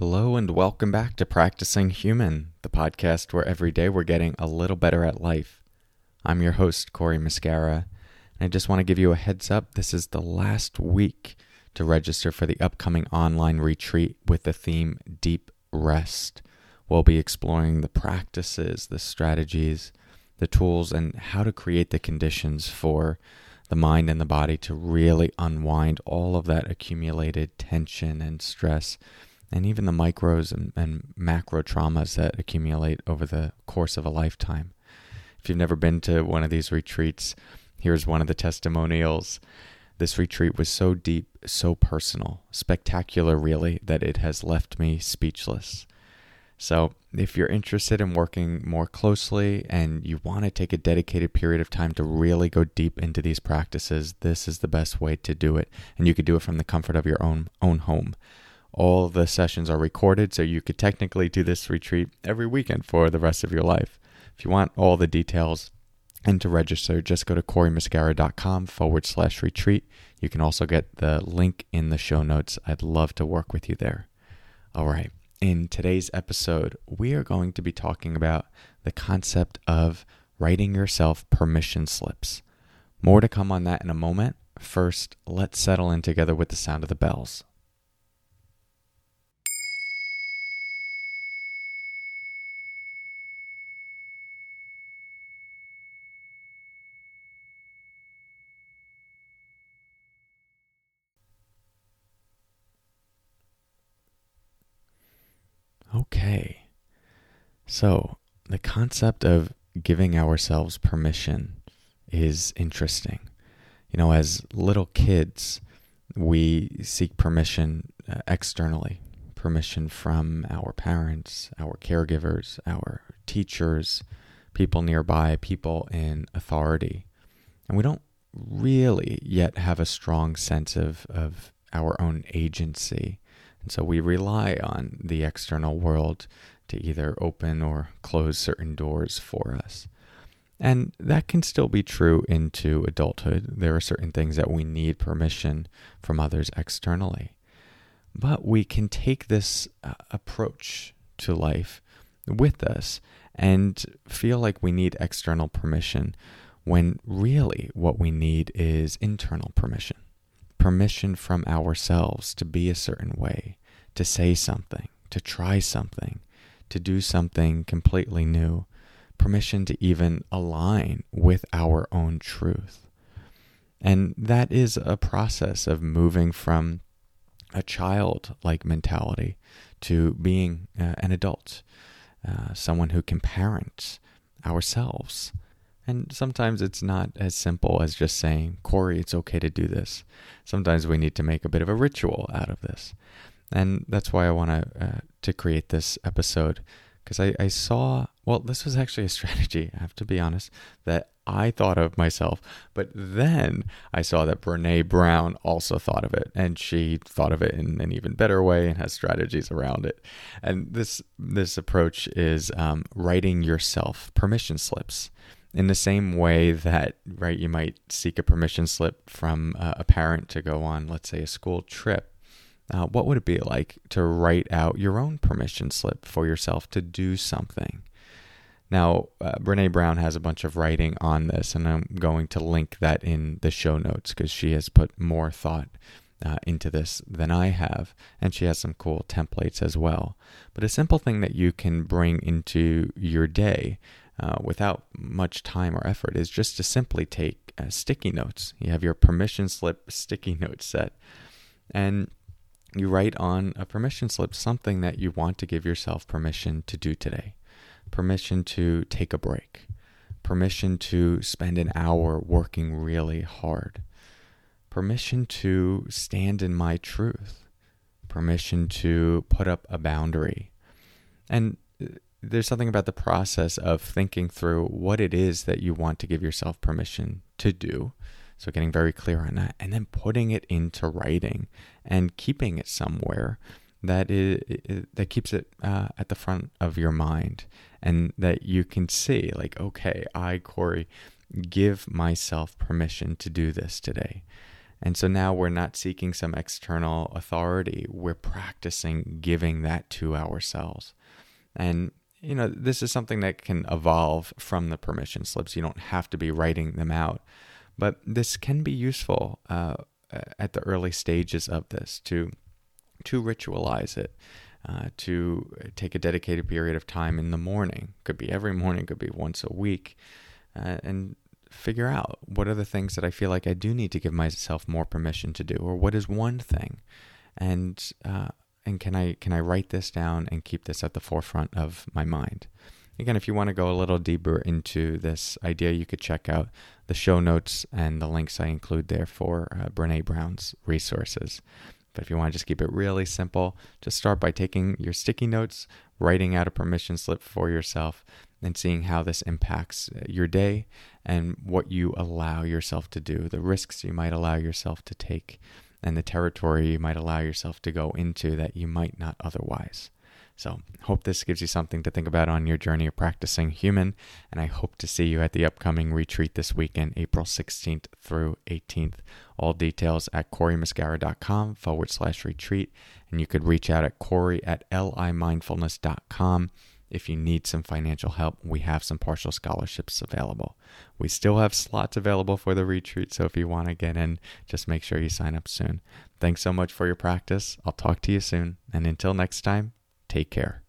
Hello, and welcome back to Practicing Human, the podcast where every day we're getting a little better at life. I'm your host, Cory Muscara, and I just want to give you a heads up. This is the last week to register for the upcoming online retreat with the theme Deep Rest. We'll be exploring the practices, the strategies, the tools, and how to create the conditions for the mind and the body to really unwind all of that accumulated tension and stress and even the micros and, and, macro traumas that accumulate over the course of a lifetime. If you've never been to one of these retreats, here's one of the testimonials. This retreat was so deep, so personal, spectacular, really, that it has left me speechless. So, if you're interested in working more closely and you want to take a dedicated period of time to really go deep into these practices, this is the best way to do it. And you could do it from the comfort of your own own home. All the sessions are recorded, so you could technically do this retreat every weekend for the rest of your life. If you want all the details and to register, just go to corymuscara.com forward slash retreat. You can also get the link in the show notes. I'd love to work with you there. All right. In today's episode, we are going to be talking about the concept of writing yourself permission slips. More to come on that in a moment. First, let's settle in together with the sound of the bells. Okay. So, the concept of giving ourselves permission is interesting. You know, as little kids, we seek permission uh, externally permission from our parents, our caregivers, our teachers, people nearby, people in authority. And we don't really yet have a strong sense of, of our own agency and so we rely on the external world to either open or close certain doors for us. And that can still be true into adulthood. There are certain things that we need permission from others externally. But we can take this uh, approach to life with us and feel like we need external permission when really what we need is internal permission permission from ourselves to be a certain way, to say something, to try something, to do something completely new, permission to even align with our own truth. And that is a process of moving from a child like mentality to being uh, an adult, uh, someone who can parent ourselves and sometimes it's not as simple as just saying, Cory, it's okay to do this. Sometimes we need to make a bit of a ritual out of this. And that's why I want to uh, to create this episode because I, I saw well this was actually a strategy I have to be honest that I thought of myself but then I saw that Brene Brown also thought of it and she thought of it in an even better way and has strategies around it and this this approach is um, writing yourself permission slips in the same way that right you might seek a permission slip from uh, a parent to go on let's say a school trip uh, what would it be like to write out your own permission slip for yourself to do something now uh, brene brown has a bunch of writing on this and i'm going to link that in the show notes because she has put more thought uh, into this than I have, and she has some cool templates as well. But a simple thing that you can bring into your day uh, without much time or effort is just to simply take uh, sticky notes. You have your permission slip sticky note set, and you write on a permission slip something that you want to give yourself permission to do today. Permission to take a break. Permission to spend an hour working really hard. Permission to stand in my truth. Permission to put up a boundary. And uh, there's something about the process of thinking through what it is that you want to give yourself permission to do. So, getting very clear on that, and then putting it into writing and keeping it somewhere that is that keeps it uh, at the front of your mind, and that you can see, like, okay, I, Cory, give myself permission to do this today. And so now we're not seeking some external authority. We're practicing giving that to ourselves. And, you know, this is something that can evolve from the permission slips. You don't have to be writing them out. But this can be useful uh, at the early stages of this to, to ritualize it. Uh, to take a dedicated period of time in the morning. Could be every morning, could be once a week, uh, and figure out what are the things that I feel like I do need to give myself more permission to do, or what is one thing, and uh, and can I can I write this down and keep this at the forefront of my mind. Again, if you want to go a little deeper into this idea, you could check out the show notes and the links I include there for uh, Brene Brown's resources. But if you want to just keep it really simple, just start by taking your sticky notes, writing out a permission slip for yourself, and seeing how this impacts uh, your day and what you allow yourself to do, the risks you might allow yourself to take, and the territory you might allow yourself to go into that you might not otherwise. So, hope this gives you something to think about on your journey of practicing human, and I hope to see you at the upcoming retreat this weekend, April 16th through 18th. All details at corymuscara.com forward slash retreat, and you could reach out at cory at limindfulness.com if you need some financial help, we have some partial scholarships available. We still have slots available for the retreat, so if you want to get in, just make sure you sign up soon. Thanks so much for your practice. I'll talk to you soon, and until next time, take care.